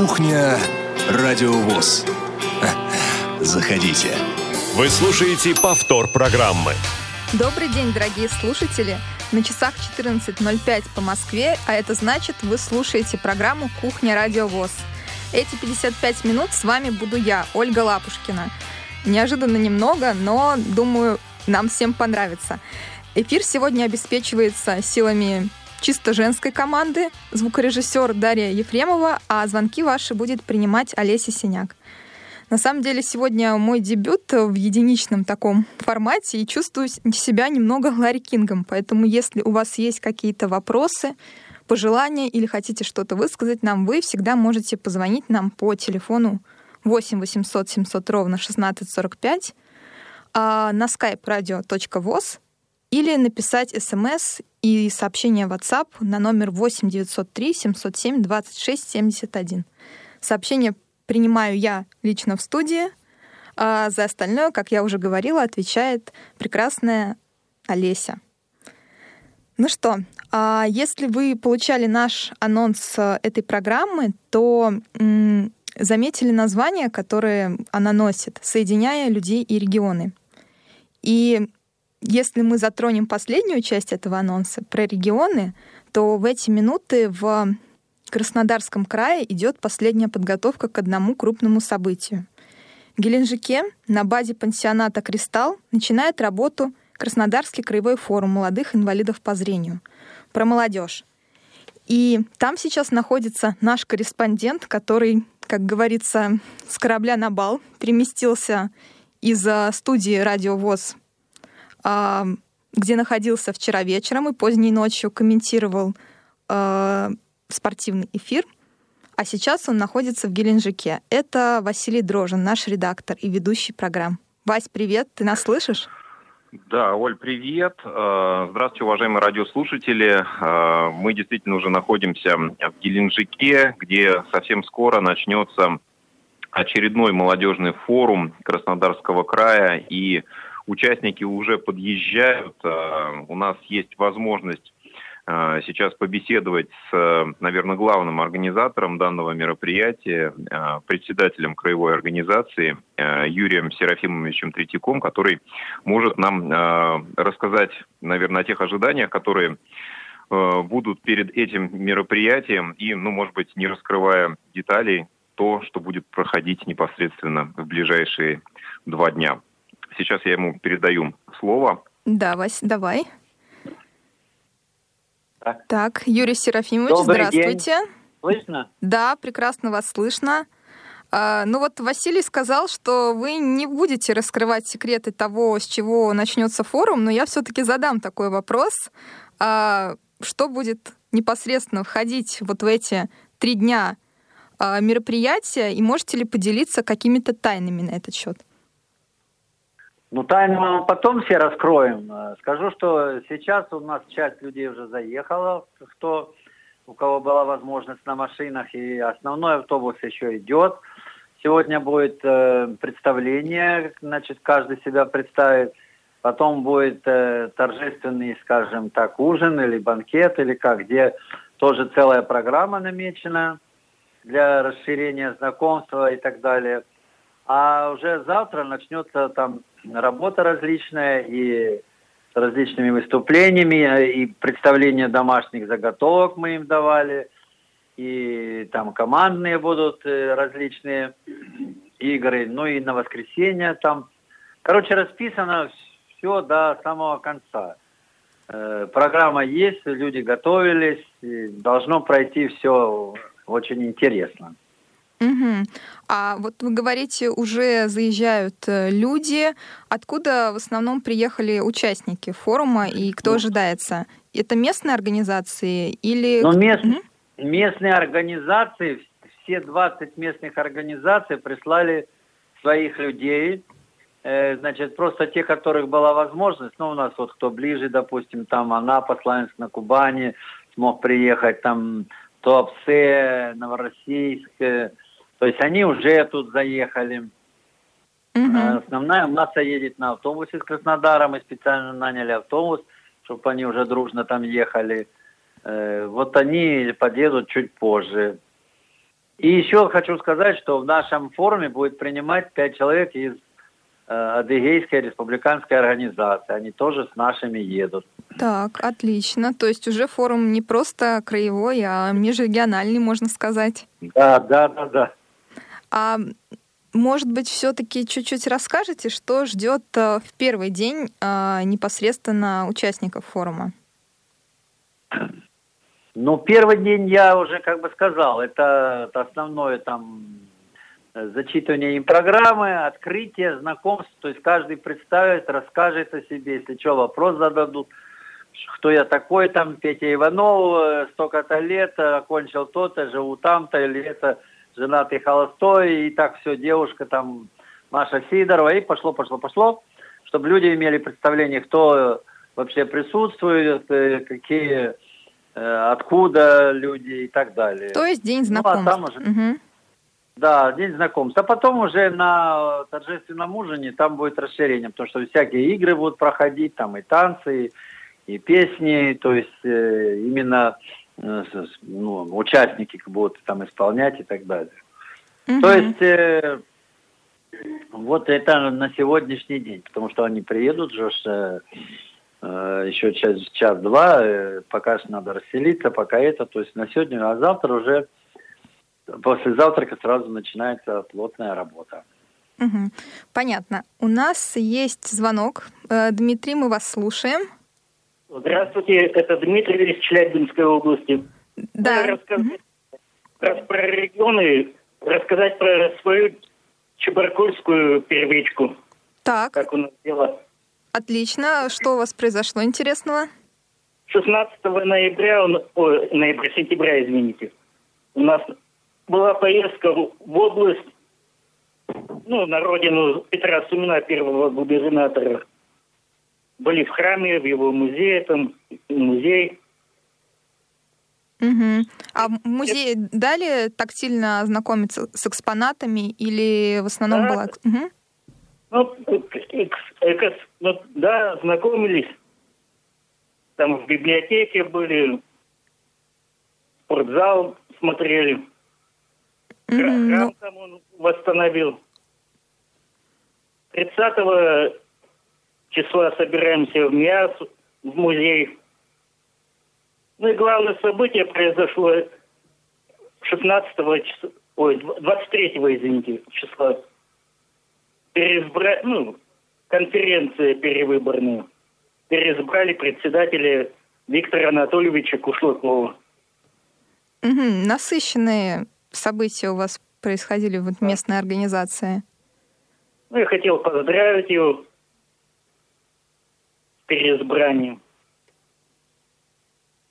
Кухня Радиовоз. Заходите. Вы слушаете повтор программы. Добрый день, дорогие слушатели. На часах 14.05 по Москве, а это значит, вы слушаете программу «Кухня Радиовоз». Эти 55 минут с вами буду я, Ольга Лапушкина. Неожиданно немного, но, думаю, нам всем понравится. Эфир сегодня обеспечивается силами чисто женской команды, звукорежиссер Дарья Ефремова, а звонки ваши будет принимать Олеся Синяк. На самом деле сегодня мой дебют в единичном таком формате и чувствую себя немного Ларри Кингом. Поэтому если у вас есть какие-то вопросы, пожелания или хотите что-то высказать нам, вы всегда можете позвонить нам по телефону 8 800 700 ровно 1645 а на skype radio.voz или написать смс и сообщение WhatsApp на номер 8 903 707 26 71. Сообщение принимаю я лично в студии, а за остальное, как я уже говорила, отвечает прекрасная Олеся. Ну что, а если вы получали наш анонс этой программы, то м- заметили название, которое она носит, соединяя людей и регионы. И если мы затронем последнюю часть этого анонса про регионы, то в эти минуты в Краснодарском крае идет последняя подготовка к одному крупному событию. В Геленджике на базе пансионата «Кристалл» начинает работу Краснодарский краевой форум молодых инвалидов по зрению. Про молодежь. И там сейчас находится наш корреспондент, который, как говорится, с корабля на бал переместился из студии «Радио ВОЗ», а, где находился вчера вечером и поздней ночью комментировал а, спортивный эфир, а сейчас он находится в Геленджике. Это Василий Дрожин, наш редактор и ведущий программ. Вась, привет, ты нас слышишь? Да, Оль, привет. Э, здравствуйте, уважаемые радиослушатели. Э, мы действительно уже находимся в Геленджике, где совсем скоро начнется очередной молодежный форум Краснодарского края, и участники уже подъезжают. Э, у нас есть возможность Э, сейчас побеседовать с, наверное, главным организатором данного мероприятия, э, председателем краевой организации Юрием Серафимовичем Третьяком, который может нам рассказать, наверное, о тех ожиданиях, которые будут перед этим мероприятием и, ну, может быть, не раскрывая деталей, то, что будет проходить непосредственно в ближайшие два дня. Сейчас я ему передаю слово. Да, Вась, давай. Так, Юрий Серафимович, Добрый здравствуйте. День. Слышно? Да, прекрасно вас слышно. А, ну вот Василий сказал, что вы не будете раскрывать секреты того, с чего начнется форум, но я все-таки задам такой вопрос. А, что будет непосредственно входить вот в эти три дня а, мероприятия, и можете ли поделиться какими-то тайнами на этот счет? Ну, тайну мы потом все раскроем. Э, скажу, что сейчас у нас часть людей уже заехала, кто, у кого была возможность на машинах, и основной автобус еще идет. Сегодня будет э, представление, значит, каждый себя представит. Потом будет э, торжественный, скажем так, ужин или банкет, или как, где тоже целая программа намечена для расширения знакомства и так далее. А уже завтра начнется там работа различная и с различными выступлениями, и представление домашних заготовок мы им давали, и там командные будут э, различные игры, ну и на воскресенье там. Короче, расписано все до самого конца. Э, программа есть, люди готовились, должно пройти все очень интересно. Угу. А вот вы говорите, уже заезжают э, люди. Откуда в основном приехали участники форума и кто ну, ожидается? Это местные организации или... Ну, мест, угу. местные организации, все 20 местных организаций прислали своих людей. Э, значит, просто те, которых была возможность, ну, у нас вот кто ближе, допустим, там Анапа, Славянск на Кубани, смог приехать, там Туапсе, Новороссийск, э, то есть они уже тут заехали. Угу. Основная масса едет на автобусе с Краснодара. Мы специально наняли автобус, чтобы они уже дружно там ехали. Э, вот они подъедут чуть позже. И еще хочу сказать, что в нашем форуме будет принимать пять человек из э, Адыгейской республиканской организации. Они тоже с нашими едут. Так, отлично. То есть уже форум не просто краевой, а межрегиональный, можно сказать. Да, да, да, да. А может быть, все-таки чуть-чуть расскажете, что ждет э, в первый день э, непосредственно участников форума? Ну, первый день я уже как бы сказал, это, основное там зачитывание им программы, открытие, знакомство, то есть каждый представит, расскажет о себе, если что, вопрос зададут, кто я такой, там, Петя Иванов, э, столько-то лет, окончил то-то, живу там-то, или это женатый холостой, и так все, девушка там, Маша Сидорова, и пошло, пошло, пошло, чтобы люди имели представление, кто вообще присутствует, э, какие, э, откуда люди и так далее. То есть день знакомств. Ну, а там уже... угу. Да, день знакомств. А потом уже на торжественном ужине там будет расширение, потому что всякие игры будут проходить, там и танцы, и, песни, то есть э, именно ну, участники будут там исполнять и так далее. Mm-hmm. То есть э, вот это на сегодняшний день, потому что они приедут же э, э еще час, час-два, э, пока что надо расселиться, пока это, то есть на сегодня, а завтра уже после завтрака сразу начинается плотная работа. Угу. Понятно. У нас есть звонок. Э, Дмитрий, мы вас слушаем. Здравствуйте, это Дмитрий из Челябинской области. Да. Рассказать угу. про регионы, рассказать про свою чебаркульскую первичку. Так. Как у нас дело. Отлично. Что у вас произошло интересного? 16 ноября, ой, ноября, сентября, извините, у нас была поездка в область, ну, на родину Петра Сумина, первого губернатора. Были в храме, в его музее, там музей. Угу. А музей Это... дали тактильно ознакомиться с экспонатами или в основном да. была... Угу. Ну, экс, экс, ну, да, знакомились. Там в библиотеке были, спортзал смотрели. Храм ну... там он восстановил. 30 числа собираемся в МИАС, в музей. Ну и главное событие произошло 16 числа, ой, 23 извините, числа. Переизбра... ну, конференция перевыборная. Переизбрали председателя Виктора Анатольевича Кушлакова. Угу, насыщенные события у вас происходили в местной организации? Ну, я хотел поздравить его переизбранием.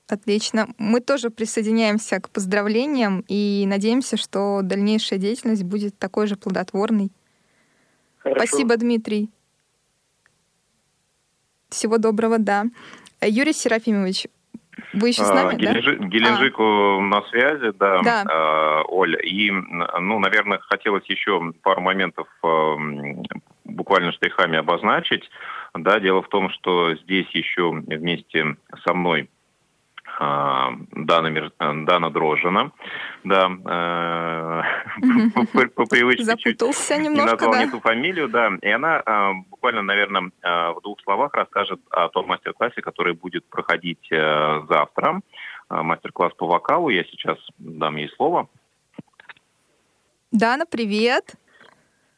Отлично. Мы тоже присоединяемся к поздравлениям и надеемся, что дальнейшая деятельность будет такой же плодотворной. Хорошо. Спасибо, Дмитрий. Всего доброго, да. Юрий Серафимович, вы еще с нами, Геленджик, да? Геленджик а. на связи, да, да. Э, Оля. И, ну, наверное, хотелось еще пару моментов э, буквально штрихами обозначить. Да, дело в том, что здесь еще вместе со мной а, Дана, Дана Дрожина, да, э, по, привычке Запутался чуть немножко, не назвал да? не ту фамилию, да, и она а, буквально, наверное, в двух словах расскажет о том мастер-классе, который будет проходить э, завтра, мастер-класс по вокалу, я сейчас дам ей слово. Дана, привет!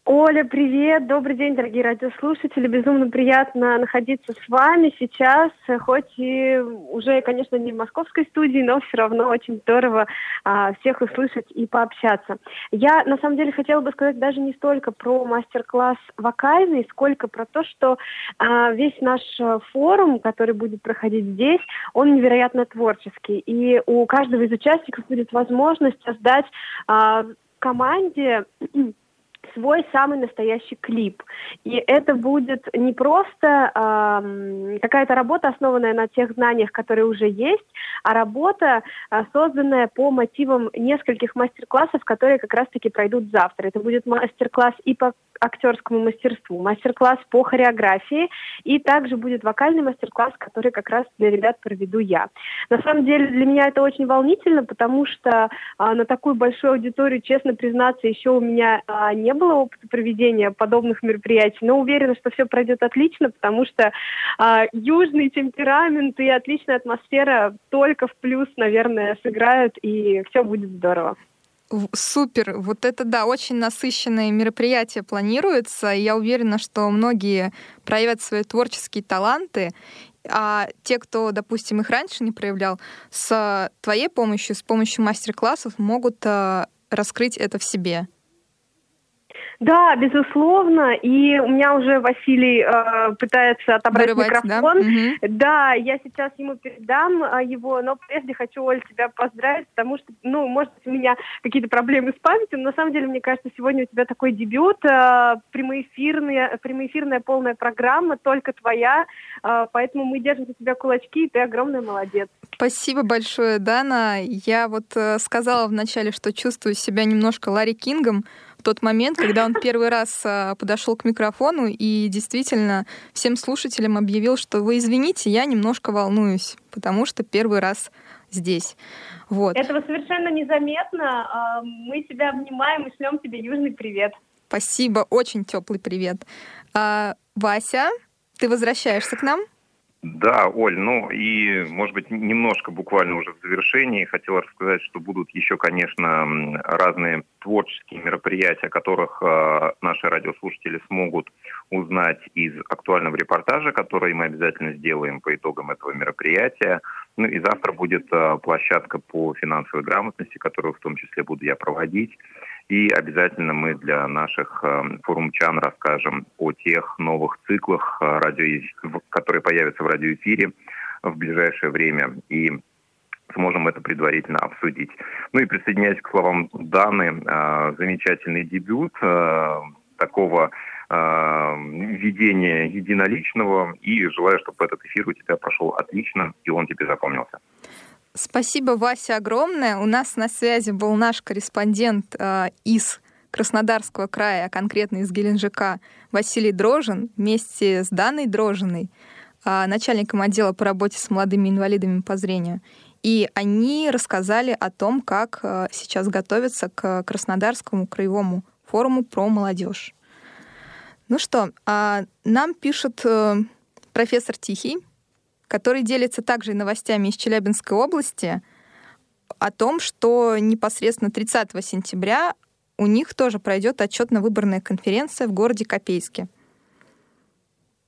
Оля, привет! Добрый день, дорогие радиослушатели. Безумно приятно находиться с вами сейчас, хоть и уже, конечно, не в московской студии, но все равно очень здорово а, всех услышать и пообщаться. Я, на самом деле, хотела бы сказать даже не столько про мастер-класс вокальный, сколько про то, что а, весь наш форум, который будет проходить здесь, он невероятно творческий. И у каждого из участников будет возможность создать а, команде свой самый настоящий клип. И это будет не просто э, какая-то работа, основанная на тех знаниях, которые уже есть, а работа, э, созданная по мотивам нескольких мастер-классов, которые как раз-таки пройдут завтра. Это будет мастер-класс и по актерскому мастерству, мастер-класс по хореографии, и также будет вокальный мастер-класс, который как раз для ребят проведу я. На самом деле для меня это очень волнительно, потому что а, на такую большую аудиторию, честно признаться, еще у меня а, не было опыта проведения подобных мероприятий, но уверена, что все пройдет отлично, потому что а, южный темперамент и отличная атмосфера только в плюс, наверное, сыграют, и все будет здорово. Супер. Вот это, да, очень насыщенное мероприятие планируется. Я уверена, что многие проявят свои творческие таланты. А те, кто, допустим, их раньше не проявлял, с твоей помощью, с помощью мастер-классов могут э, раскрыть это в себе. Да, безусловно. И у меня уже Василий э, пытается отобрать Вырывать, микрофон. Да? Угу. да, я сейчас ему передам э, его, но прежде хочу, Оль, тебя поздравить, потому что, ну, может быть, у меня какие-то проблемы с памятью, но на самом деле, мне кажется, сегодня у тебя такой дебют, э, прямоэфирная, прямоэфирная полная программа, только твоя, э, поэтому мы держим за тебя кулачки, и ты огромный молодец. Спасибо большое, Дана. Я вот э, сказала вначале, что чувствую себя немножко Ларри Кингом, тот момент, когда он первый раз а, подошел к микрофону и действительно всем слушателям объявил, что вы извините, я немножко волнуюсь, потому что первый раз здесь. Вот. Этого совершенно незаметно. А, мы тебя обнимаем и шлем тебе южный привет. Спасибо, очень теплый привет. А, Вася, ты возвращаешься к нам? Да, Оль, ну и, может быть, немножко буквально уже в завершении хотела рассказать, что будут еще, конечно, разные творческие мероприятия, о которых э, наши радиослушатели смогут узнать из актуального репортажа, который мы обязательно сделаем по итогам этого мероприятия. Ну и завтра будет э, площадка по финансовой грамотности, которую в том числе буду я проводить. И обязательно мы для наших э, форумчан расскажем о тех новых циклах, э, радио, которые появятся в радиоэфире в ближайшее время. И сможем это предварительно обсудить. Ну и присоединяясь к словам Даны, э, замечательный дебют такого ведения единоличного. И желаю, чтобы этот эфир у тебя прошел отлично, и он тебе запомнился. Спасибо, Вася, огромное. У нас на связи был наш корреспондент э, из Краснодарского края, а конкретно из Геленджика, Василий Дрожин, вместе с Даной Дрожиной, э, начальником отдела по работе с молодыми инвалидами по зрению. И они рассказали о том, как э, сейчас готовятся к Краснодарскому краевому форуму про молодежь. Ну что, э, нам пишет э, профессор Тихий, который делится также новостями из Челябинской области о том, что непосредственно 30 сентября у них тоже пройдет отчетно-выборная конференция в городе Копейске.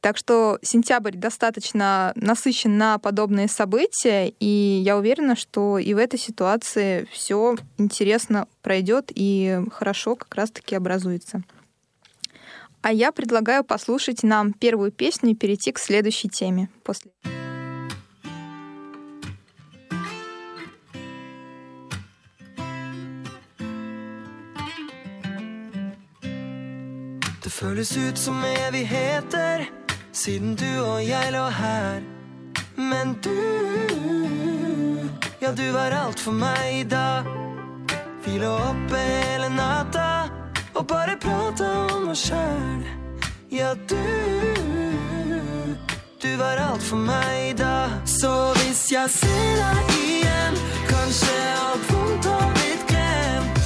Так что сентябрь достаточно насыщен на подобные события, и я уверена, что и в этой ситуации все интересно пройдет и хорошо как раз-таки образуется. А я предлагаю послушать нам первую песню и перейти к следующей теме после. Føles ut som evigheter siden du og jeg lå her. Men du, ja, du var alt for meg da. Vi lå oppe hele natta og bare prata om oss sjæl. Ja, du, du var alt for meg da. Så hvis jeg ser deg igjen, kanskje alt vondt har blitt glemt.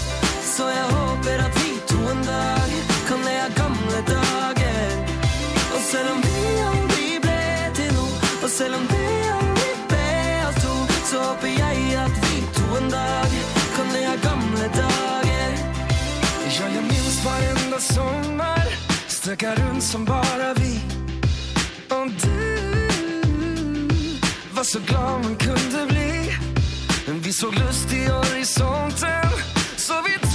Så jeg håper at vi to en dag kan le av gamle dager. Selv om vi aldri ble til noe, og selv om vi aldri ble oss to, så håper jeg at vi to en dag kan le av gamle dager. Ja, jag minns varenda sommar, ströka runt som bara vi. Och du var så glad man kunde bli. Men vi såg lust i horisonten, så vi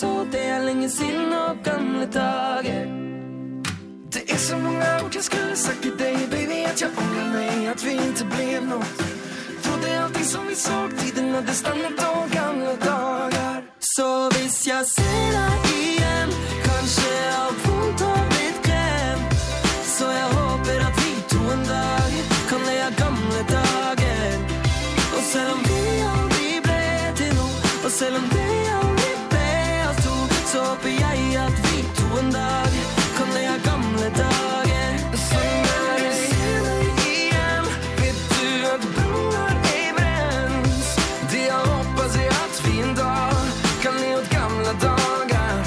så, det är länge sen och gamla dagar. Det är så många ord jag skulle sagt till dig baby Att jag ångrar mig att vi inte blev nåt Trodde allting som vi såg, tiden hade stannat och gamla dagar. Så visst jag ser dig igen Kanske allt ont har blivit glömt Så jag hoppas att vi tog en dag Kan lägga gamla dagar. Och sen om vi aldrig blev till nåt Och om det så håper jeg at vi to en dag kan le av gamle dager. Sånn er det senere igjen. Vet du at broer er brent? Det jeg håper, er at vi en dag kan le av gamle dager.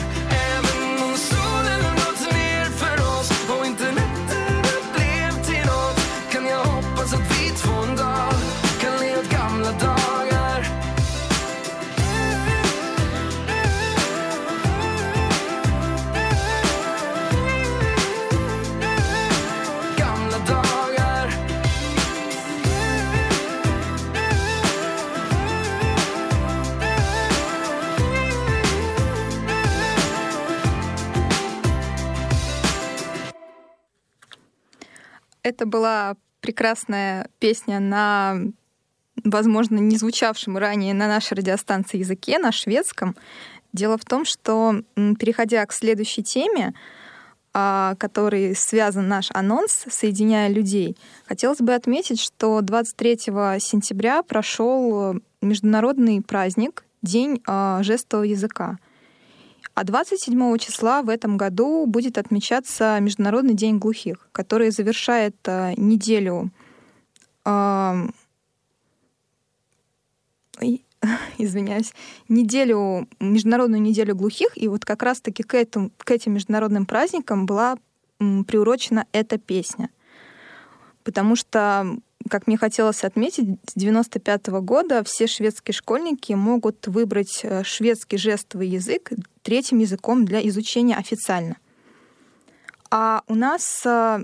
Även om solen har gått ner för oss och inte nätterna blev till nåt kan jag hoppas att vi två en dag kan le av gamla dagar. Это была прекрасная песня на, возможно, не звучавшем ранее на нашей радиостанции языке, на шведском. Дело в том, что, переходя к следующей теме, а, который связан наш анонс «Соединяя людей», хотелось бы отметить, что 23 сентября прошел э, международный праздник День а, жестового языка. А 27 числа в этом году будет отмечаться Международный день глухих, который завершает а, неделю ой, извиняюсь, неделю, Международную неделю глухих, и вот как раз-таки к, этому, к этим международным праздникам была приурочена эта песня. Потому что, как мне хотелось отметить, с 95 года все шведские школьники могут выбрать э, шведский жестовый язык третьим языком для изучения официально. А у нас, э,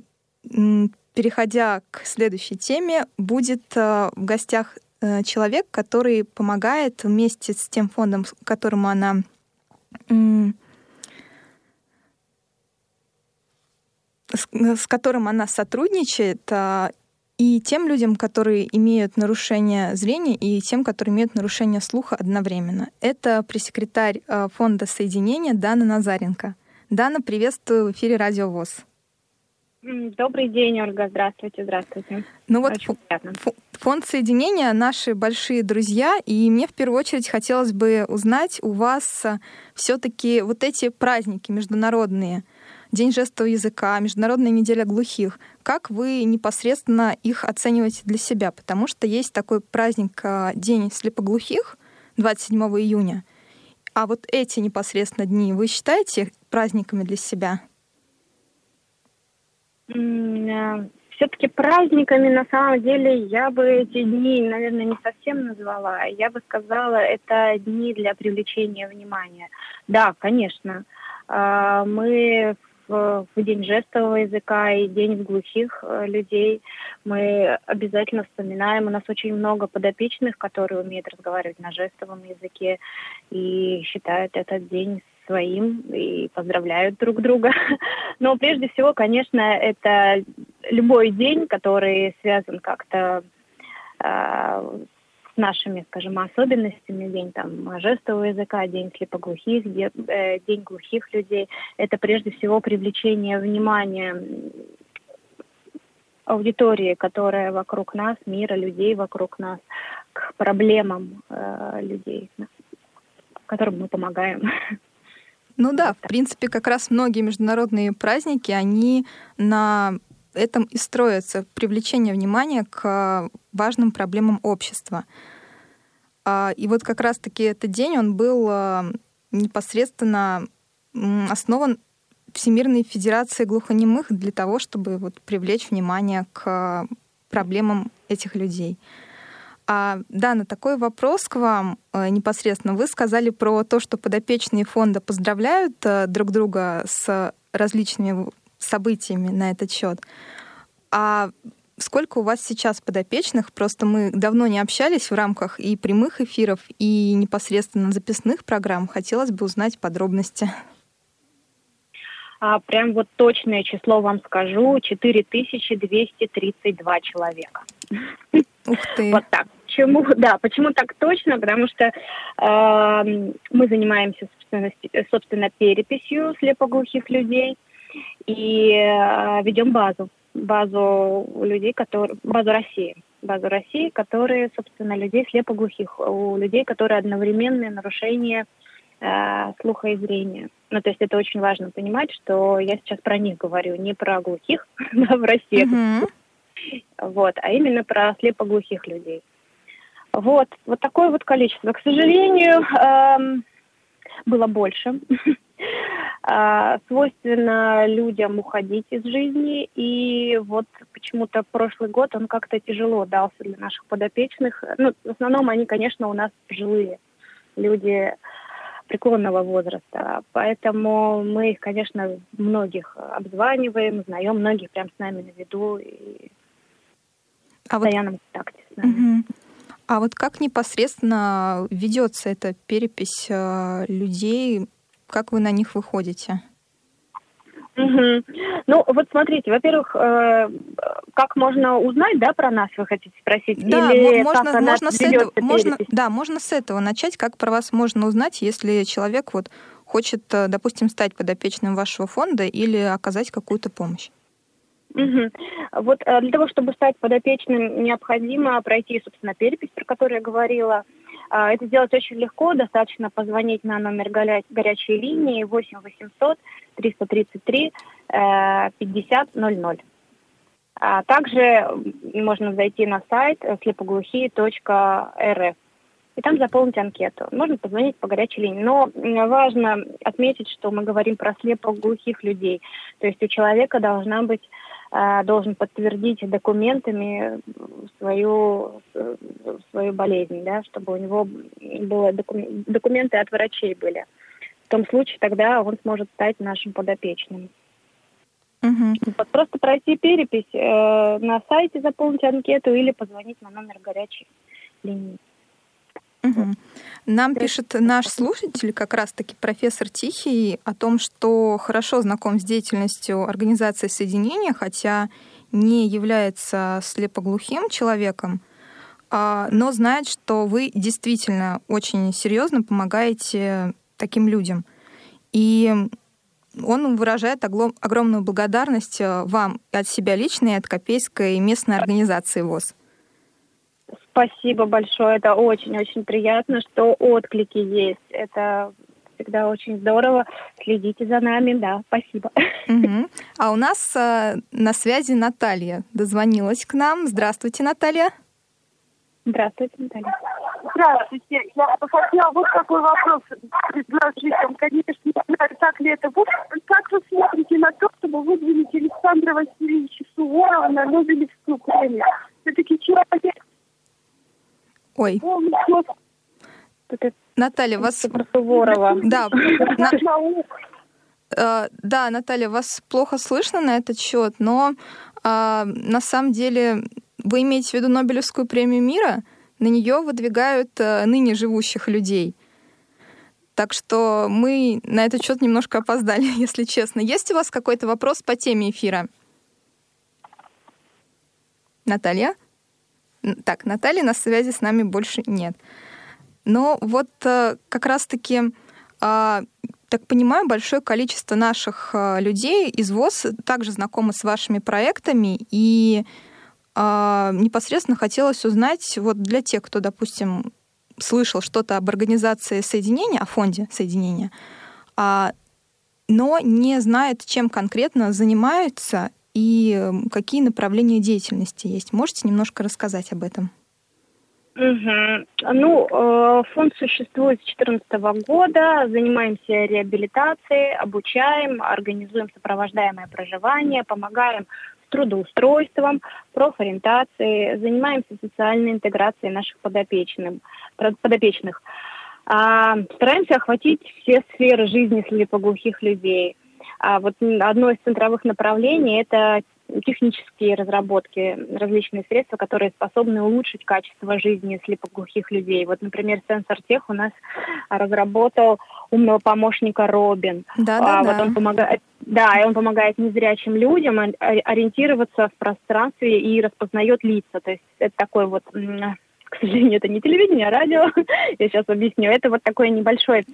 переходя к следующей теме, будет э, в гостях э, человек, который помогает вместе с тем фондом, с которым она с, которым она сотрудничает, и тем людям, которые имеют нарушение зрения, и тем, которые имеют нарушение слуха одновременно. Это пресс-секретарь а, фонда соединения Дана Назаренко. Дана, приветствую в эфире Радио ВОЗ. Добрый день, Ольга. Здравствуйте, здравствуйте. Ну вот Очень приятно. Фо- Фонд соединения наши большие друзья, и мне в первую очередь хотелось бы узнать у вас все-таки вот эти праздники международные, День жестового языка, Международная неделя глухих. Как вы непосредственно их оцениваете для себя? Потому что есть такой праздник а, День слепоглухих 27 июня. А вот эти непосредственно дни вы считаете праздниками для себя? Все-таки праздниками на самом деле я бы эти дни, наверное, не совсем назвала. Я бы сказала, это дни для привлечения внимания. Да, конечно. А, Мы в День жестового языка и День глухих э, людей мы обязательно вспоминаем. У нас очень много подопечных, которые умеют разговаривать на жестовом языке и считают этот день своим и поздравляют друг друга. Но прежде всего, конечно, это любой день, который связан как-то с нашими, скажем, особенностями, день там жестового языка, день слепоглухих, э, день глухих людей, это прежде всего привлечение внимания аудитории, которая вокруг нас, мира, людей вокруг нас, к проблемам э, людей, которым мы помогаем. Ну да, в принципе, как раз многие международные праздники, они на этом и строятся, привлечение внимания к важным проблемам общества. А, И вот как раз-таки этот день, он был а, непосредственно основан Всемирной Федерацией глухонемых для того, чтобы вот привлечь внимание к проблемам этих людей. А, Дана, такой вопрос к вам э, непосредственно. Вы сказали про то, что подопечные фонда поздравляют э, друг друга с различными событиями на этот счет. А сколько у вас сейчас подопечных? Просто мы давно не общались в рамках и прямых эфиров, и непосредственно записных программ. Хотелось бы узнать подробности. А, прям вот точное число вам скажу. 4232 человека. Ух ты. Вот так. Почему, да, почему так точно? Потому что э, мы занимаемся, собственно, собственно, переписью слепоглухих людей и э, ведем базу базу людей, которые, базу России, базу России, которые, собственно, людей слепоглухих, у людей, которые одновременные нарушения э, слуха и зрения. Ну, то есть это очень важно понимать, что я сейчас про них говорю, не про глухих в России, mm-hmm. вот, а именно про слепоглухих людей. Вот, вот такое вот количество. К сожалению, эм, было больше. А, свойственно людям уходить из жизни, и вот почему-то прошлый год он как-то тяжело дался для наших подопечных. Ну, в основном они, конечно, у нас пожилые люди преклонного возраста, поэтому мы их, конечно, многих обзваниваем, знаем, многих прям с нами на виду и а в постоянном вот... контакте с нами. Угу. А вот как непосредственно ведется эта перепись э, людей как вы на них выходите? Угу. Ну, вот смотрите, во-первых, э, как можно узнать, да, про нас, вы хотите спросить? Да, Или можно, можно с этого, можно, да, можно с этого начать, как про вас можно узнать, если человек вот хочет, э, допустим, стать подопечным вашего фонда или оказать какую-то помощь. Угу. Вот э, для того, чтобы стать подопечным, необходимо пройти, собственно, перепись, про которую я говорила, а, это сделать очень легко, достаточно позвонить на номер горячей линии 8 800 333 50 00. А также можно зайти на сайт слепоглухие.рф и там заполнить анкету. Можно позвонить по горячей линии. Но важно отметить, что мы говорим про слепоглухих людей. То есть у человека должна быть должен подтвердить документами свою, свою болезнь, да, чтобы у него было документы от врачей были. В том случае тогда он сможет стать нашим подопечным. Угу. Вот просто пройти перепись э, на сайте, заполнить анкету или позвонить на номер горячей линии. Угу. Нам пишет наш слушатель, как раз-таки профессор Тихий, о том, что хорошо знаком с деятельностью Организации Соединения, хотя не является слепоглухим человеком, а, но знает, что вы действительно очень серьезно помогаете таким людям. И он выражает огромную благодарность э, вам от себя лично и от Копейской местной организации ВОЗ. Спасибо большое. Это очень-очень приятно, что отклики есть. Это всегда очень здорово. Следите за нами, да, спасибо. Угу. А у нас э, на связи Наталья дозвонилась к нам. Здравствуйте, Наталья. Здравствуйте, Наталья. Здравствуйте. Я бы хотела вот такой вопрос предложить вам. Конечно, не знаю, так ли это будет. Как вы смотрите на то, чтобы выдвинуть Александра Васильевича Суворова на Нобелевскую премию? Все-таки человек Ой. Наталья, вас... Да. На... Э, да, Наталья, вас плохо слышно на этот счет, но а, на самом деле вы имеете в виду Нобелевскую премию мира? На нее выдвигают а, ныне живущих людей. Так что мы на этот счет немножко опоздали, если честно. Есть у вас какой-то вопрос по теме эфира? Наталья? Так, Натальи на связи с нами больше нет. Но вот э, как раз-таки, а, так понимаю, большое количество наших э, людей из ВОЗ также знакомы с вашими проектами, и а, непосредственно хотелось узнать, вот для тех, кто, допустим, слышал что-то об организации соединения, о фонде соединения, а, но не знает, чем конкретно занимаются и какие направления деятельности есть. Можете немножко рассказать об этом? Угу. Ну, э, фонд существует с 2014 года, занимаемся реабилитацией, обучаем, организуем сопровождаемое проживание, помогаем с трудоустройством, профориентацией, занимаемся социальной интеграцией наших подопечных. подопечных. А, стараемся охватить все сферы жизни слепоглухих людей – а вот одно из центровых направлений – это технические разработки, различные средства, которые способны улучшить качество жизни слепоглухих людей. Вот, например, сенсор тех у нас разработал умного помощника Робин. Да, да, а, да. Вот он помогает, да, и он помогает незрячим людям ори- ориентироваться в пространстве и распознает лица. То есть это такой вот к сожалению, это не телевидение, а радио. Я сейчас объясню. Это вот такой небольшой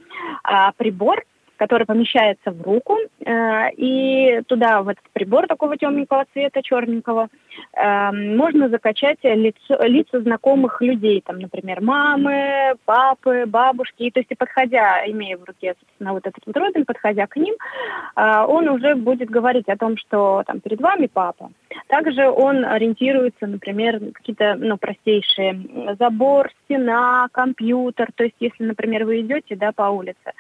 а, прибор, который помещается в руку, э, и туда в этот прибор такого темненького цвета, черненького, э, можно закачать лицо, лица знакомых людей, там, например, мамы, папы, бабушки. И, то есть, и подходя, имея в руке, собственно, вот этот вот Робин, подходя к ним, э, он уже будет говорить о том, что там перед вами папа. Также он ориентируется, например, на какие-то ну, простейшие забор, стена, компьютер. То есть, если, например, вы идете да, по улице,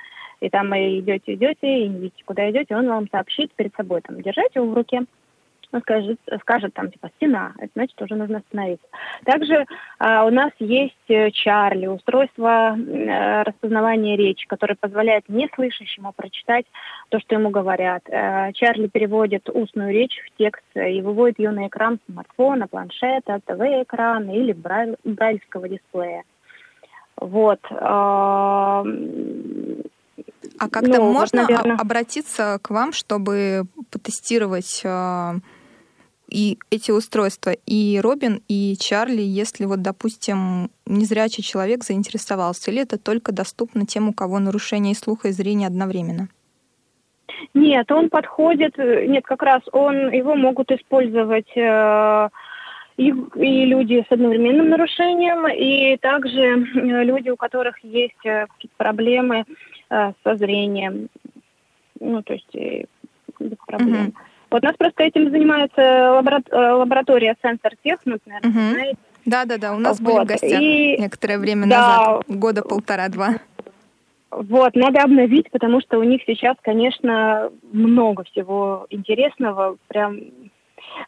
и там вы идете, идете, и не видите, куда идете, он вам сообщит перед собой, там, держать его в руке, он скажет, скажет там, типа, стена, это значит, уже нужно остановиться. Также а, у нас есть э, Чарли, устройство э, распознавания речи, которое позволяет неслышащему прочитать то, что ему говорят. Э, Чарли переводит устную речь в текст и выводит ее на экран смартфона, планшета, ТВ-экрана или брайль- брайльского дисплея. Вот. а, А как-то Ну, вот, можно наверно. обратиться к вам, чтобы потестировать а, и эти устройства, и Робин, и Чарли, если вот, допустим, незрячий человек заинтересовался, или это только доступно тем, у кого нарушение слуха и зрения одновременно? Нет, он подходит, э, нет, как раз он, его могут использовать э, и, и люди с одновременным нарушением, и также люди, у которых есть э, какие-то проблемы э, со зрением. Ну, то есть э, без проблем. Мгм. Вот нас просто этим занимается лабора- лаборатория Sensor Tech, ну, наверное, Мгм. знаете. Да-да-да, у нас были в Вот, гостях и- некоторое время да. назад, года полтора-два. Вот, надо обновить, потому что у них сейчас, конечно, много всего интересного. Прям,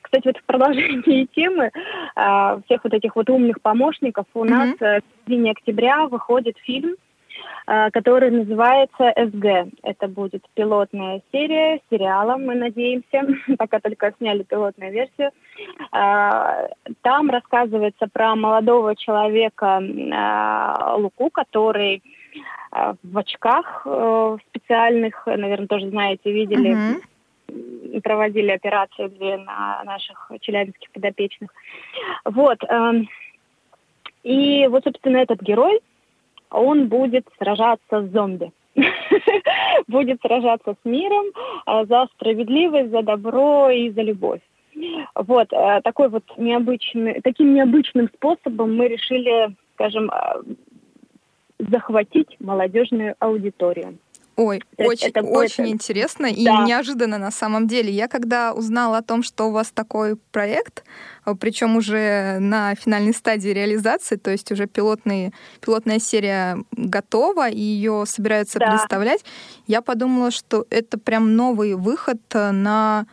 кстати, вот в продолжении темы а, всех вот этих вот умных помощников у нас э, в середине октября выходит фильм, а, который называется СГ. Это будет пилотная серия сериала, мы надеемся. Пока только сняли пилотную версию. А, Там рассказывается про молодого человека а, Луку, который в очках э, специальных, наверное, тоже знаете, видели, Мгм. Проводили операцию две на наших челябинских подопечных. Вот. эм, И вот, собственно, этот герой, он будет сражаться с зомби. Будет сражаться с миром э, за справедливость, за добро и за любовь. Вот, э, такой вот необычный, таким необычным способом мы решили, скажем, э, захватить молодежную аудиторию. Ой, То есть очень, это очень интересно и Да. неожиданно на самом деле. Я когда узнала о том, что у вас такой проект, причем уже на финальной стадии реализации, то есть уже пилотный, пилотная серия готова, и ее собираются Да. представлять, я подумала, что это прям новый выход на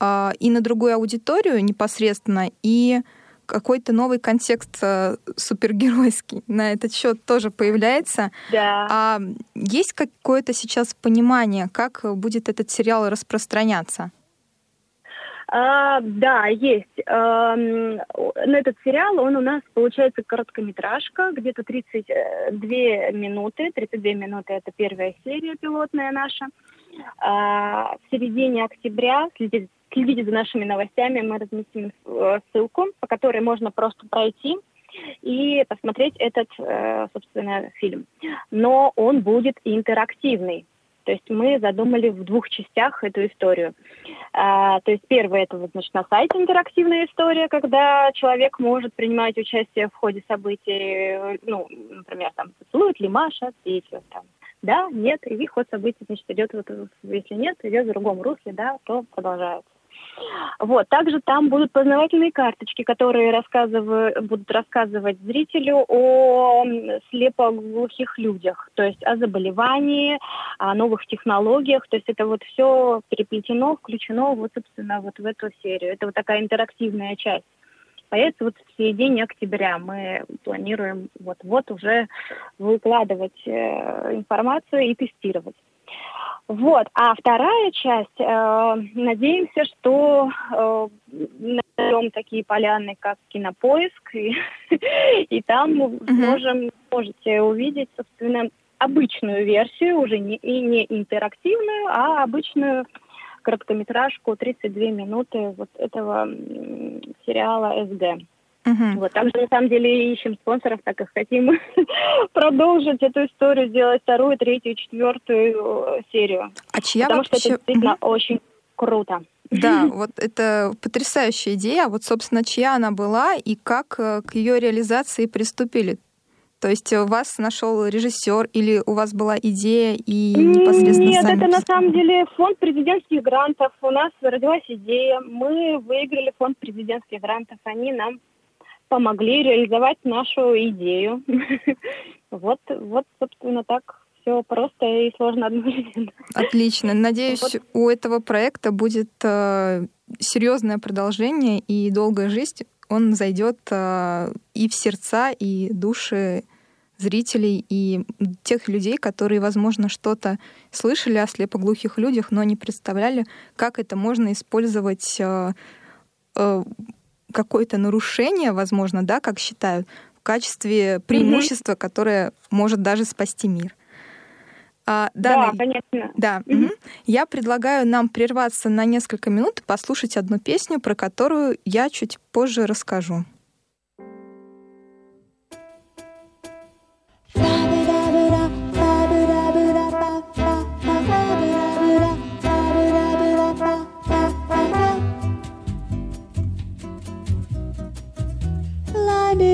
а, и на другую аудиторию непосредственно, и какой-то новый контекст а, супергеройский на этот счет тоже появляется. Да. А есть какое-то сейчас понимание, как будет этот сериал распространяться? А, да, есть. Ам, на этот сериал, он у нас получается короткометражка, где-то 32 минуты. 32 минуты это первая серия пилотная наша. А, в середине октября, следите, следите за нашими новостями, мы разместим э, ссылку, по которой можно просто пройти и посмотреть этот, э, собственно, фильм. Но он будет интерактивный. То есть мы задумали в двух частях эту историю. А, то есть первое это вот, значит, на сайте интерактивная история, когда человек может принимать участие в ходе событий, ну, например, там, поцелует ли Маша Петю, там, да, нет, и ход событий, значит, идет, вот, если нет, идет в другом русле, да, то продолжается. Вот. Также там будут познавательные карточки, которые рассказывают, будут рассказывать зрителю о слепоглухих людях, то есть о заболевании, о новых технологиях. То есть это вот все переплетено, включено вот, собственно, вот в эту серию. Это вот такая интерактивная часть. Появится вот в середине октября. Мы планируем вот-вот уже выкладывать э, информацию и тестировать. Вот. А вторая часть, э, надеемся, что э, найдем такие поляны, как Кинопоиск, и, и там мы можем, можете увидеть, собственно, обычную версию, уже не, и не интерактивную, а обычную короткометражку 32 минуты вот этого сериала СД. Мгм. Вот, также на самом деле ищем спонсоров, так как хотим продолжить эту историю, сделать вторую, третью, четвертую э, серию. А чья Потому что вообще... это действительно очень круто. Да, вот это потрясающая идея. А Вот, собственно, чья она была и как э, к ее реализации приступили? То есть э, вас нашел режиссер или у вас была идея и непосредственно Нет, сами это на самом деле фонд президентских грантов. У нас родилась идея. Мы выиграли фонд президентских грантов. Они нам помогли реализовать нашу идею. Вот, вот, собственно, так все просто и сложно одновременно. Отлично. Надеюсь, Вот. у этого проекта будет э, серьезное продолжение и долгая жизнь. Он зайдет э, и в сердца, и души зрителей, и тех людей, которые, возможно, что-то слышали о слепоглухих людях, но не представляли, как это можно использовать э, э, какое-то нарушение, возможно, да, как считают, в качестве преимущества, которое может даже спасти мир. А, Да, Дана, конечно. да. мгм. Я предлагаю нам прерваться на несколько минут и послушать одну песню, про которую я чуть позже расскажу.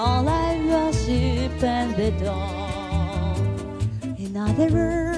all I worship and adore. In other words,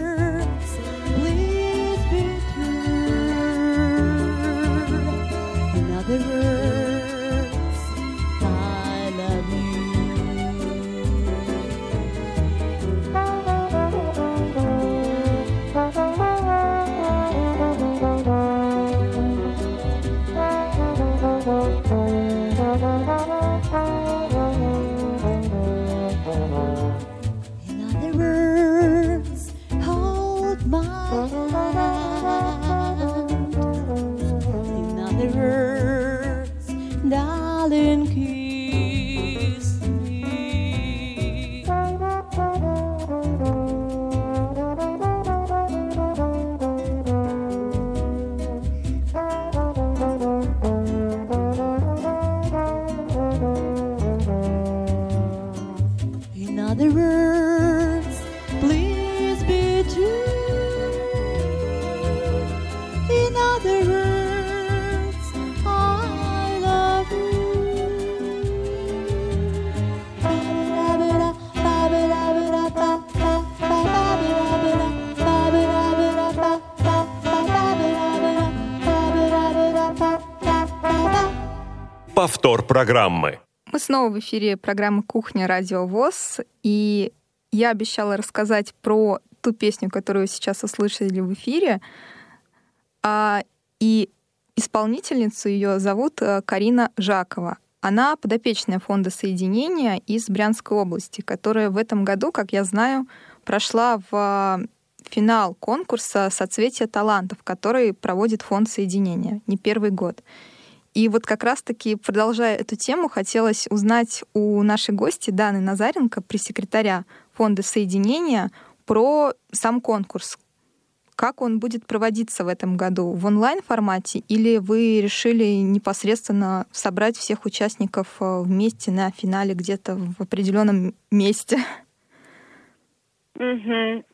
Повтор программы. Мы снова в эфире программы «Кухня. Радио ВОЗ». И я обещала рассказать про ту песню, которую сейчас услышали в эфире. А, и исполнительницу ее зовут э, Карина Жакова. Она подопечная фонда соединения из Брянской области, которая в этом году, как я знаю, прошла в э, финал конкурса «Соцветие талантов», который проводит фонд соединения не первый год. И вот как раз-таки, продолжая эту тему, хотелось узнать у нашей гости Даны Назаренко, пресс-секретаря Фонда Соединения, про сам конкурс. Как он будет проводиться в этом году? В онлайн-формате или вы решили непосредственно собрать всех участников э, вместе на финале где-то в определенном месте? Мгм.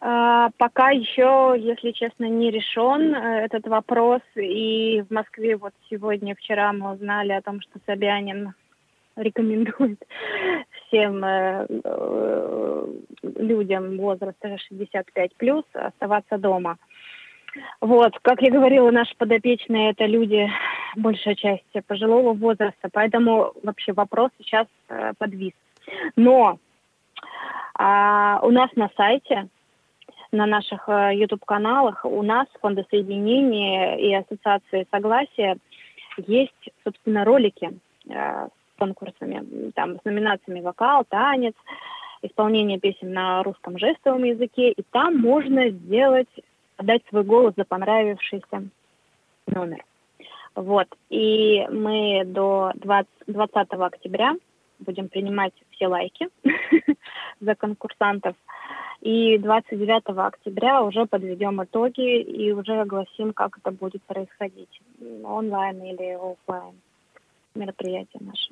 А, Пока еще, если честно, не решен э, этот вопрос. И в Москве вот сегодня, вчера мы узнали о том, что Собянин рекомендует всем э, э, людям возраста 65 плюс оставаться дома. Вот, как я говорила, наши подопечные это люди, большая часть пожилого возраста, поэтому вообще вопрос сейчас подвис. Но а, у нас на сайте, на наших э, YouTube-каналах, у нас Фонда соединения и Ассоциации Согласия есть, собственно, ролики э, с конкурсами, там, с номинациями вокал, танец, исполнение песен на русском жестовом языке, и там можно сделать, отдать свой голос за понравившийся номер. Вот, и мы до 20, 20 октября будем принимать все лайки за конкурсантов. И 29 октября уже подведем итоги и уже огласим, как это будет происходить, онлайн или офлайн мероприятие наше.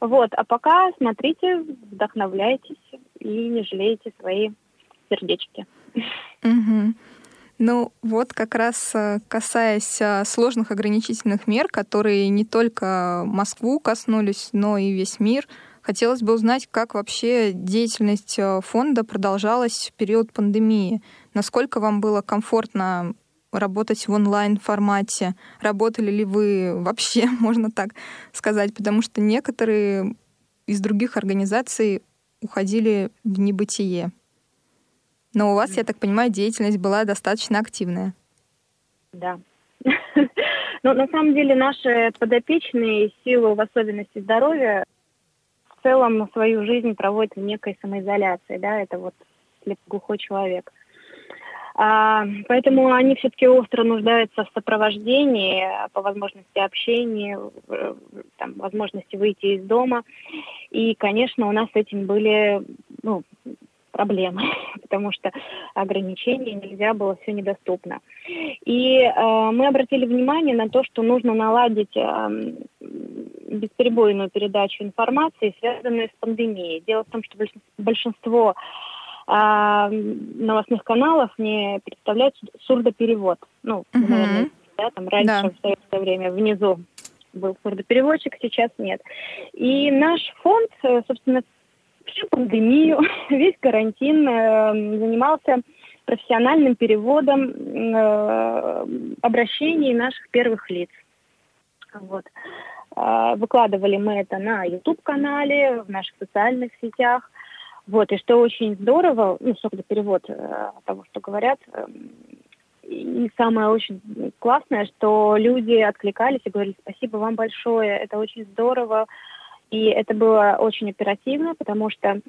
Вот, а пока смотрите, вдохновляйтесь и не жалейте свои сердечки. Мгм. Ну, вот как раз э, касаясь э, сложных ограничительных мер, которые не только Москву коснулись, но и весь мир, хотелось бы узнать, как вообще деятельность э, фонда продолжалась в период пандемии. Насколько вам было комфортно работать в онлайн-формате? Работали ли вы вообще, можно так сказать? Потому что некоторые из других организаций уходили в небытие. Но у вас, я так понимаю, деятельность была достаточно активная. Да. Но на самом деле наши подопечные, силу в особенности здоровья, целом свою жизнь проводят в некой самоизоляции, да, это вот слепоглухой человек. А, поэтому они все-таки остро нуждаются в сопровождении, по возможности общения, там, возможности выйти из дома. И, конечно, у нас с этим были ну, проблемы, потому что ограничений нельзя было, все недоступно. И э, мы обратили внимание на то, что нужно наладить эм, бесперебойную передачу информации, связанную с пандемией. Дело в том, что большин- большинство а, новостных каналов не представляют сурдоперевод. Ну, наверное, да, там раньше Да. в советское время внизу был сурдопереводчик, сейчас нет. И наш фонд, э, собственно, всю пандемию, весь карантин э, занимался профессиональным переводом э, обращений наших первых лиц. Вот. А, Выкладывали мы это на YouTube-канале, в наших социальных сетях. Вот, и что очень здорово, ну, собственно, перевод э, того, что говорят, эм, и самое очень классное, что люди откликались и говорили спасибо вам большое, это очень здорово. И это было очень оперативно, потому что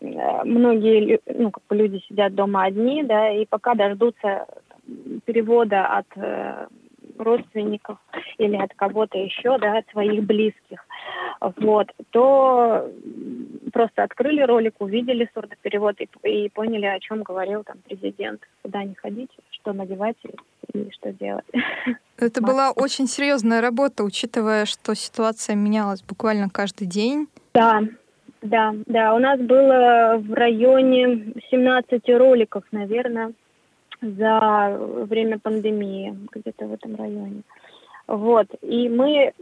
э, многие ну, как бы люди сидят дома одни, да, и пока дождутся перевода от э, родственников или от кого-то еще, да, от своих близких, вот, то просто открыли ролик, увидели сурдоперевод и, и поняли, о чем говорил там президент, куда не ходить, что надевать и, что делать. Это была очень серьезная работа, учитывая, что ситуация менялась буквально каждый день. Да, да, да. У нас было в районе 17 роликов, наверное, за время пандемии, где-то в этом районе. Вот. И мы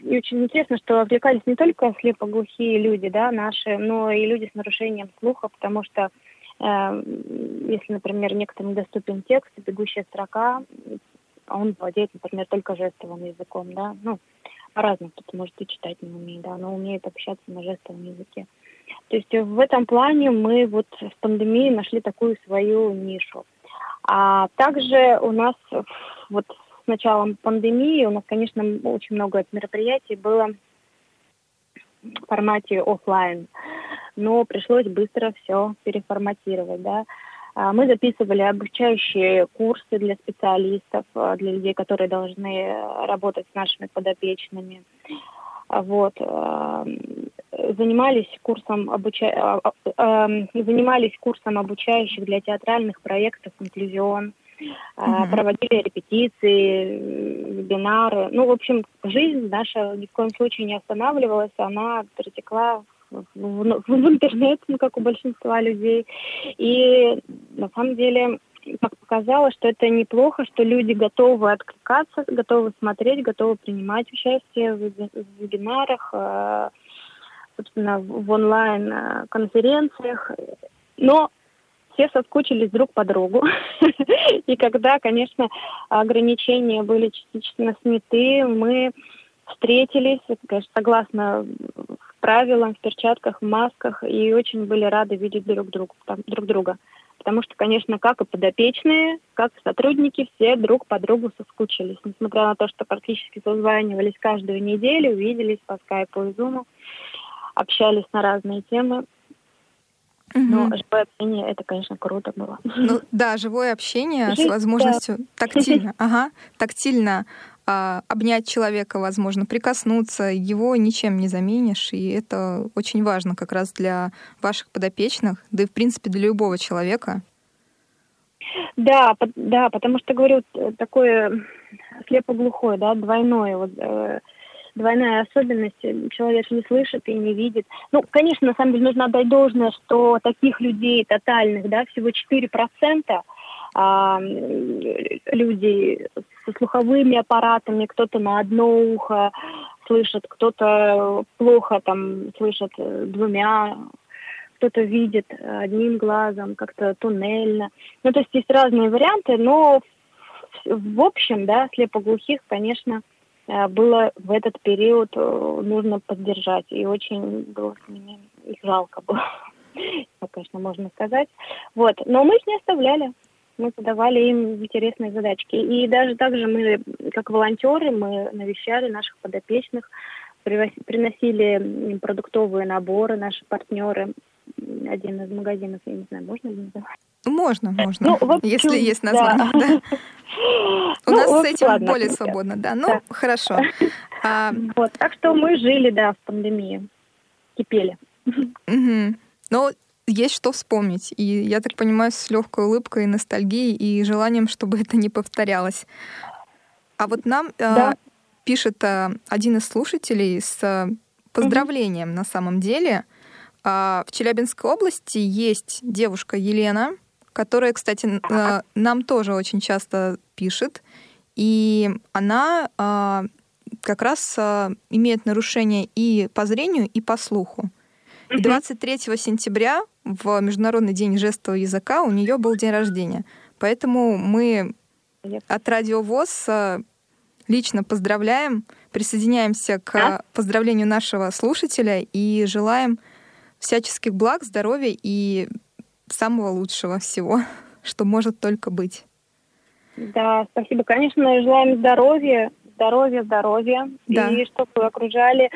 и очень интересно, что отвлекались не только слепоглухие люди, да, наши, но и люди с нарушением слуха, потому что если, например, некоторым доступен текст, бегущая строка, он владеет, например, только жестовым языком, да, ну, по-разному, кто-то может и читать не умеет, да, но умеет общаться на жестовом языке. То есть в этом плане мы вот в пандемии нашли такую свою нишу. А также у нас вот с началом пандемии у нас, конечно, очень много мероприятий было в формате офлайн, но пришлось быстро все переформатировать, да. А, Мы записывали обучающие курсы для специалистов, а, для людей, которые должны э, работать с нашими подопечными. А, Вот. Занимались курсом, обуча... занимались курсом обучающих для театральных проектов «Инклюзион», Мгм. проводили репетиции, вебинары. Ну, в общем, жизнь наша ни в коем случае не останавливалась, она перетекла в, в- в интернет, ну, как у большинства людей. И на самом деле, как показалось, что это неплохо, что люди готовы откликаться, готовы смотреть, готовы принимать участие в, в вебинарах, э, собственно, в онлайн-конференциях. Но все соскучились друг по другу. И когда, конечно, ограничения были частично сняты, мы встретились, конечно, согласно правилам, в перчатках, в масках, и очень были рады видеть друг друга, там- друг друга. Потому что, конечно, как и подопечные, как и сотрудники, все друг по другу соскучились. Несмотря на то, что практически созванивались каждую неделю, виделись по скайпу и зуму, общались на разные темы. Но Мгм. живое общение, это, конечно, круто было. Ну да, живое общение с возможностью тактильно, ага, тактильно а, обнять человека, возможно, прикоснуться, его ничем не заменишь, и это очень важно как раз для ваших подопечных, да и в принципе для любого человека. Да, по- да, потому что, говорю, т- такое слепо-глухое, да, двойное, вот, э, двойная особенность, э, человек не слышит и не видит. Ну, конечно, на самом деле нужно отдать должное, что таких людей тотальных, да, всего 4% а, люди со слуховыми аппаратами, кто-то на одно ухо слышит, кто-то плохо там слышит э, двумя, кто-то видит э, одним глазом, как-то туннельно. Ну, то есть есть разные варианты, но в, общем, да, слепоглухих, конечно, э, было в этот период нужно поддержать. И очень было с ними, их жалко было, конечно, можно сказать. Вот. Но мы их не оставляли. Мы задавали им интересные задачки. И даже также мы, как волонтеры, мы навещали наших подопечных, приносили им продуктовые наборы, наши партнеры. Один из магазинов, я не знаю, можно ли называть? Можно, можно, Ну, общем, если есть да. название. да. У Ну, нас вот с этим ладно, более да. свободно, да. Ну, Да. хорошо. А, Вот, так что мы жили, да, в пандемии. Кипели. Мгм. Но есть что вспомнить. И я так понимаю, с легкой улыбкой, ностальгией и желанием, чтобы это не повторялось. А вот нам э, Да. пишет э, один из слушателей с э, поздравлением на самом деле. А, В Челябинской области есть девушка Елена, которая, кстати, э, нам тоже очень часто пишет. И она а, как раз а, имеет нарушение и по зрению, и по слуху. И 23 сентября, в Международный день жестового языка, у нее был день рождения. Поэтому мы от Радио ВОЗ э, лично поздравляем, присоединяемся к Да. поздравлению нашего слушателя и желаем всяческих благ, здоровья и самого лучшего всего, что может только быть. Да, спасибо. Конечно, желаем здоровья, здоровья, здоровья. Да. И чтобы окружали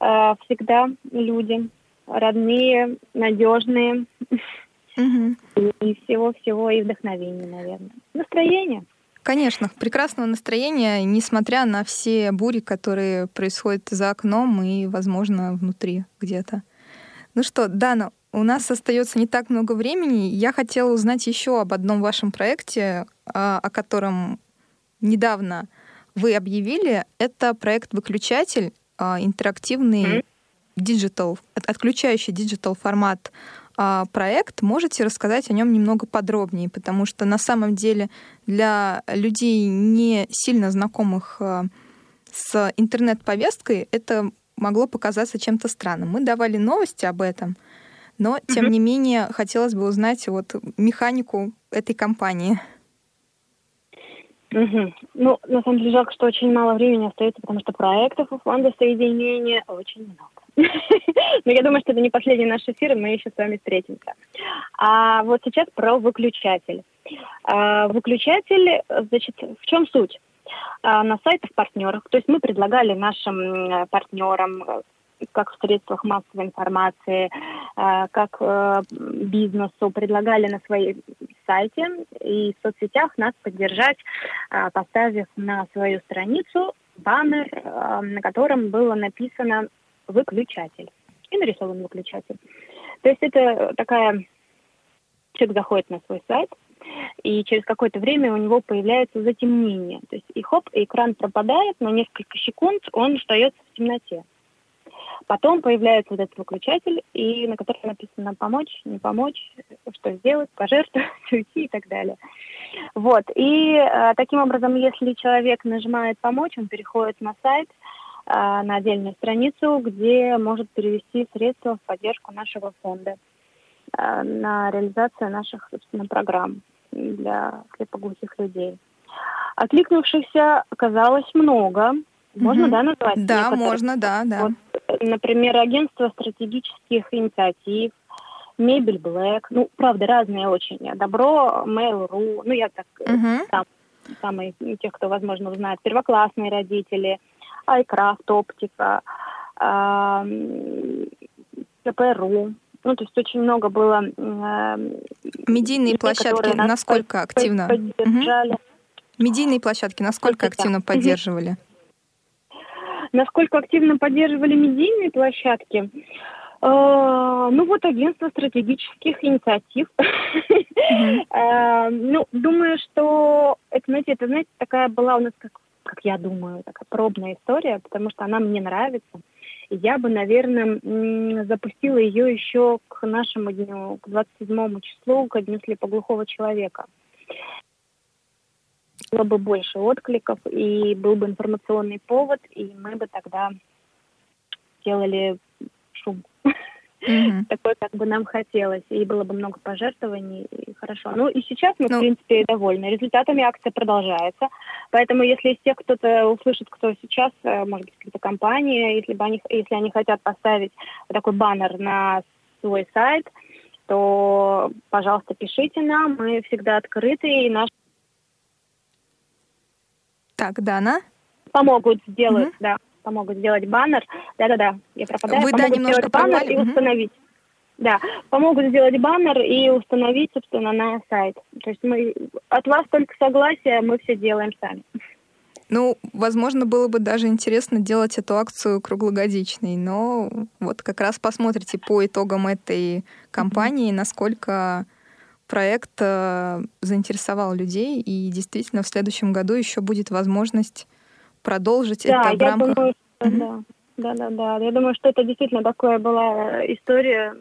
э, всегда люди родные, надежные. И всего-всего, и вдохновения, наверное. Настроение. Конечно, прекрасного настроения, несмотря на все бури, которые происходят за окном и, возможно, внутри где-то. Ну что, Дана, у нас остается не так много времени. Я хотела узнать еще об одном вашем проекте, а, о котором недавно вы объявили. Это проект «Выключатель», а, интерактивный от- отключающий digital формат а, проект. Можете рассказать о нем немного подробнее, потому что на самом деле для людей не сильно знакомых а, с интернет-повесткой это могло показаться чем-то странным. Мы давали новости об этом, но тем Мгм. не менее хотелось бы узнать вот механику этой компании. Мгм. Ну, на самом деле, жалко, что очень мало времени остается, потому что проектов у фонда соединения очень много. Но я думаю, что это не последний наш эфир, мы еще с вами встретимся. А вот сейчас про выключатель. А, Выключатель, значит, в чем суть? А, На сайтах партнерах, то есть мы предлагали нашим м, партнерам э, как в средствах массовой информации, э, как э, бизнесу предлагали на своей сайте и в соцсетях нас поддержать, э, поставив на свою страницу баннер, э, на котором было написано «выключатель» и нарисован выключатель. То есть это такая... Человек заходит на свой сайт, и через какое-то время у него появляется затемнение. То есть и хоп, и экран пропадает, на несколько секунд он остается в темноте. Потом появляется вот этот выключатель, и на котором написано «помочь», «не помочь», что сделать, пожертвовать, уйти и так далее. Вот. И э, таким образом, если человек нажимает «помочь», он переходит на сайт, э, на отдельную страницу, где может перевести средства в поддержку нашего фонда э, на реализацию наших, собственно, программ для слепоглухих людей. Откликнувшихся оказалось много. Можно, Мгм. да, назвать? Да, некоторых? можно, да, да. Вот, например, агентство стратегических инициатив, Мебель Блэк, ну, правда, разные очень. Добро, Mail.ru, ну, я так, Мгм. сам, самые, тех, кто, возможно, узнает, первоклассные родители, Айкрафт, Оптика, КПРУ. Ну, то есть очень много было... м, Медийные людей, площадки насколько активно? поддержали. Медийные площадки насколько активно поддерживали? Насколько активно поддерживали медийные площадки? Э, Ну вот агентство стратегических инициатив. Э, Ну, думаю, что это, знаете, это, знаете, такая была у нас, как, как я думаю, такая пробная история, потому что она мне нравится. Я бы, наверное, запустила ее еще к нашему дню, к 27 числу, к дню слепоглухого человека. Было бы больше откликов, и был бы информационный повод, и мы бы тогда делали шум. Мгм. Такой, как бы нам хотелось, и было бы много пожертвований, и хорошо. Ну и сейчас мы, Ну- в принципе, довольны. Результатами акция продолжается. Поэтому, если из тех, кто-то услышит, кто сейчас, э, может быть, какие-то компании, если, бы они, если они хотят поставить такой баннер на свой сайт, то, пожалуйста, пишите нам, мы всегда открыты, и наши Так, Дана? помогут сделать, да, помогут сделать баннер. Да-да-да, я пропадаю. Вы, да, помогут немножко сделать баннер пропали. и установить. Да, помогут сделать баннер и установить, собственно, на сайт. То есть мы от вас только согласие, мы все делаем сами. Ну, возможно, было бы даже интересно делать эту акцию круглогодичной, но вот как раз посмотрите по итогам этой кампании, насколько проект э, заинтересовал людей, и действительно в следующем году еще будет возможность продолжить Да, это в я рамках... думаю, что да. Да, да, да. Я думаю, что это действительно такая была э, история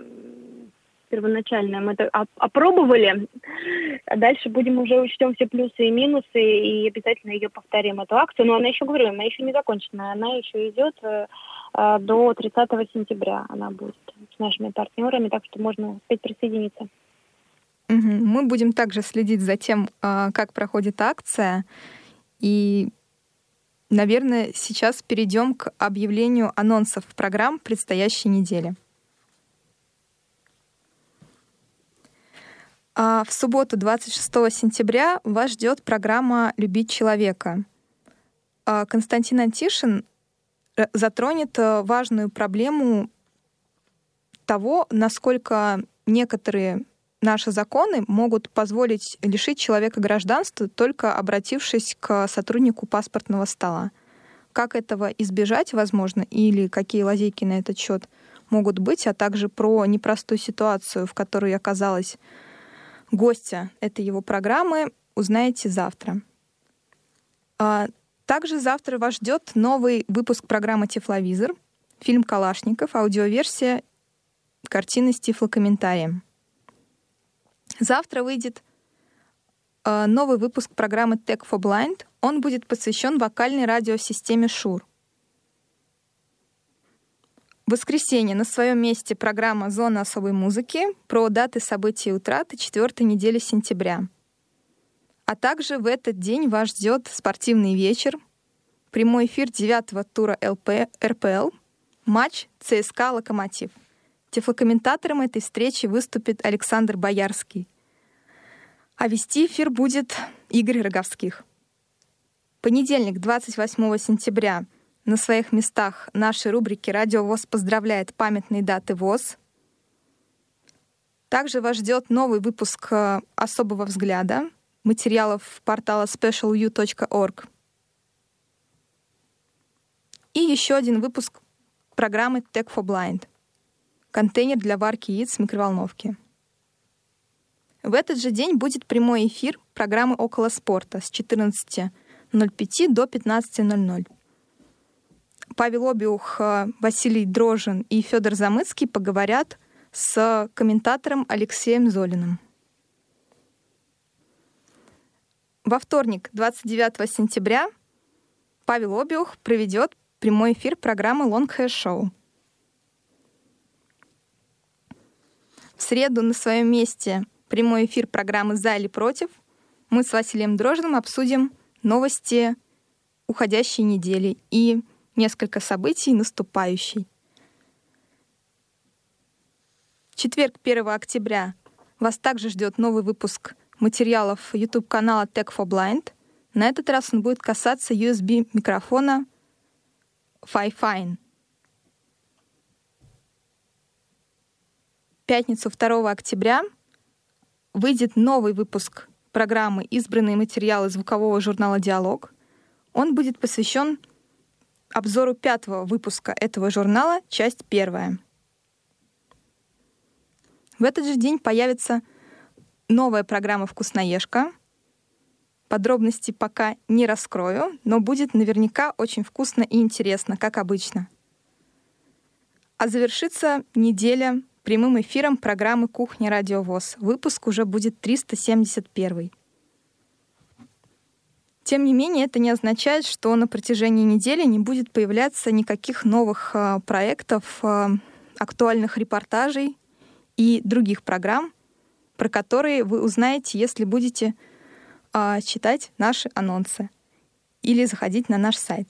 первоначальная. Мы это оп- опробовали, а дальше будем уже учтем все плюсы и минусы и обязательно ее повторим, эту акцию. Но она еще, говорю, она еще не закончена, она еще идет э, э, до 30 сентября. Она будет с нашими партнерами, так что можно успеть присоединиться. Мы будем также следить за тем, а, как проходит акция. И, наверное, сейчас перейдем к объявлению анонсов программ предстоящей недели. А В субботу, 26 сентября, вас ждет программа «Любить человека». А Константин Антишин э, затронет э, важную проблему того, насколько некоторые наши законы могут позволить лишить человека гражданства, только обратившись к сотруднику паспортного стола. Как этого избежать, возможно, или какие лазейки на этот счет могут быть, а также про непростую ситуацию, в которой оказалась гостя этой его программы, узнаете завтра. А Также завтра вас ждет новый выпуск программы «Тефловизор», фильм «Калашников», аудиоверсия картины с тифлокомментарием. Завтра выйдет э, новый выпуск программы Tech for Blind. Он будет посвящен вокальной радиосистеме Шур. В воскресенье на своем месте программа «Зона особой музыки» про даты событий и утраты четвертой недели сентября. А также в этот день вас ждет спортивный вечер, прямой эфир девятого тура ЛП, РПЛ, матч ЦСКА «Локомотив». Тифлокомментатором этой встречи выступит Александр Боярский. А вести эфир будет Игорь Роговских. Понедельник, 28 сентября, на своих местах нашей рубрики «Радио ВОЗ поздравляет памятные даты ВОЗ». Также вас ждет новый выпуск э, «Особого взгляда», материалов портала specialu.org. И еще один выпуск программы Tech for Blind — контейнер для варки яиц в микроволновке. В этот же день будет прямой эфир программы «Около спорта» с 14.05 до 15.00. Павел Обиух, э, Василий Дрожин и Федор Замыцкий поговорят с комментатором Алексеем Золиным. Во вторник, 29 сентября, Павел Обиух проведет прямой эфир программы Long Hair Show. В среду на своем месте прямой эфир программы «За или против» мы с Василием Дрожным обсудим новости уходящей недели и несколько событий наступающей. Четверг, 1 октября, вас также ждет новый выпуск материалов YouTube-канала Tech for Blind. На этот раз он будет касаться USB-микрофона Fi-Fine. Пятницу 2 октября выйдет новый выпуск программы «Избранные материалы звукового журнала «Диалог». Он будет посвящен обзору пятого выпуска этого журнала, часть первая. В этот же день появится новая программа «Вкусноежка». Подробности пока не раскрою, но будет наверняка очень вкусно и интересно, как обычно. А завершится неделя прямым эфиром программы «Кухня Радиовоз». Выпуск уже будет 371. Тем не менее, это не означает, что на протяжении недели не будет появляться никаких новых э, проектов, э, актуальных репортажей и других программ, про которые вы узнаете, если будете э, читать наши анонсы или заходить на наш сайт.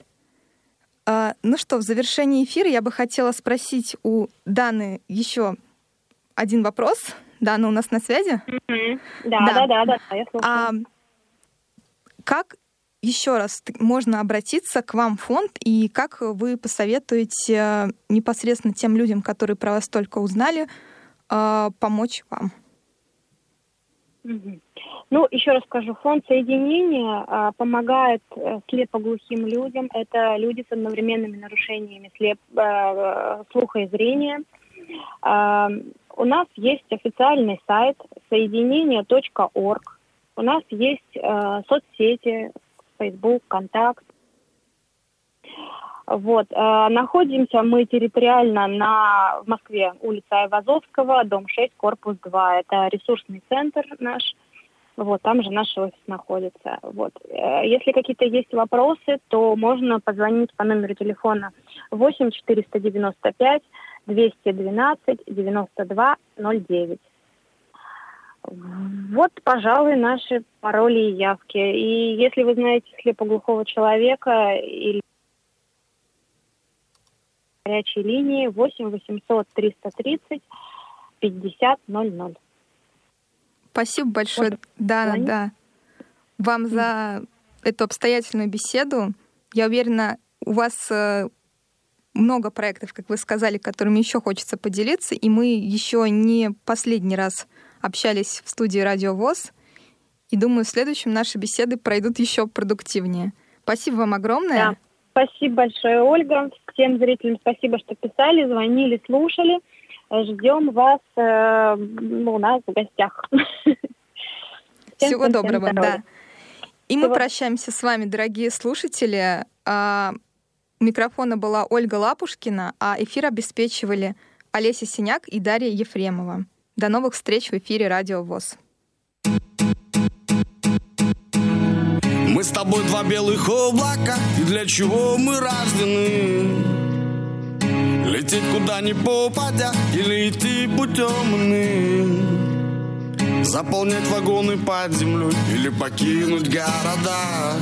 Э, ну что, в завершении эфира я бы хотела спросить у Даны еще один вопрос. Дана у нас на связи? Mm-hmm. Да, да, да, да, да, я слушаю. А, как еще раз можно обратиться к вам в фонд и как вы посоветуете э, непосредственно тем людям, которые про вас только узнали, э, помочь вам? Ну, еще раз скажу, фонд соединения а, помогает а, слепоглухим людям. Это люди с одновременными нарушениями слеп, а, слуха и зрения. У нас есть официальный сайт соединение.орг. У нас есть э, соцсети, Facebook, Контакт. Вот. Э, находимся мы территориально на, в Москве, улица Айвазовского, дом 6, корпус 2. Это ресурсный центр наш. Вот, там же наш офис находится. Вот. Э, если какие-то есть вопросы, то можно позвонить по номеру телефона 8 495 212 92 09. Вот, пожалуй, наши пароли и явки. И если вы знаете слепоглухого человека или горячей линии 8 800 330 50 00. Спасибо большое, вот. Дана, Звони. да, вам за эту обстоятельную беседу. Я уверена, у вас э, много проектов, как вы сказали, которыми еще хочется поделиться, и мы еще не последний раз общались в студии Радио ВОЗ, и думаю, в следующем наши беседы пройдут еще продуктивнее. Спасибо вам огромное. Да. Спасибо большое, Ольга. Всем зрителям спасибо, что писали, звонили, слушали. Ждем вас э, у нас в гостях. Всего доброго, да. И мы прощаемся с вами, дорогие слушатели. У микрофона была Ольга Лапушкина, а эфир обеспечивали Олеся Синяк и Дарья Ефремова. До новых встреч в эфире Радио ВОЗ. Мы с тобой два белых облака, и для чего мы рождены? Лететь куда ни попадя, или идти путем иным? Заполнять вагоны под землей, или покинуть города?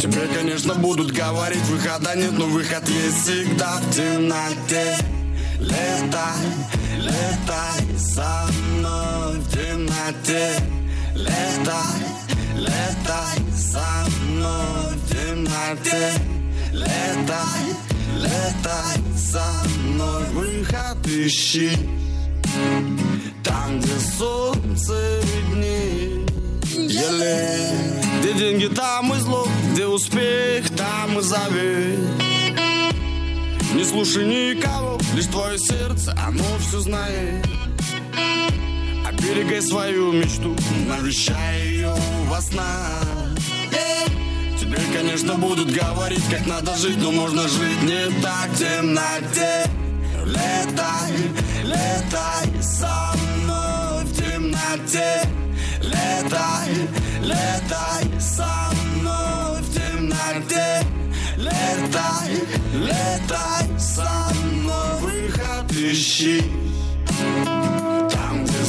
Тебе, конечно, будут говорить, выхода нет, но выход есть всегда в темноте. Летай, летай со мной в темноте. Летай, летай со мной в темноте. Летай, летай со мной, выход ищи. Там, где солнце виднее, еле где деньги, там и зло, где успех, там и завет. Не слушай никого, лишь твое сердце, оно все знает. Оберегай свою мечту, навещай ее во снах. Тебе, конечно, будут говорить, как надо жить Но можно жить не так в темноте Летай, летай со мной в темноте Летай, летай Выход ищи Там, где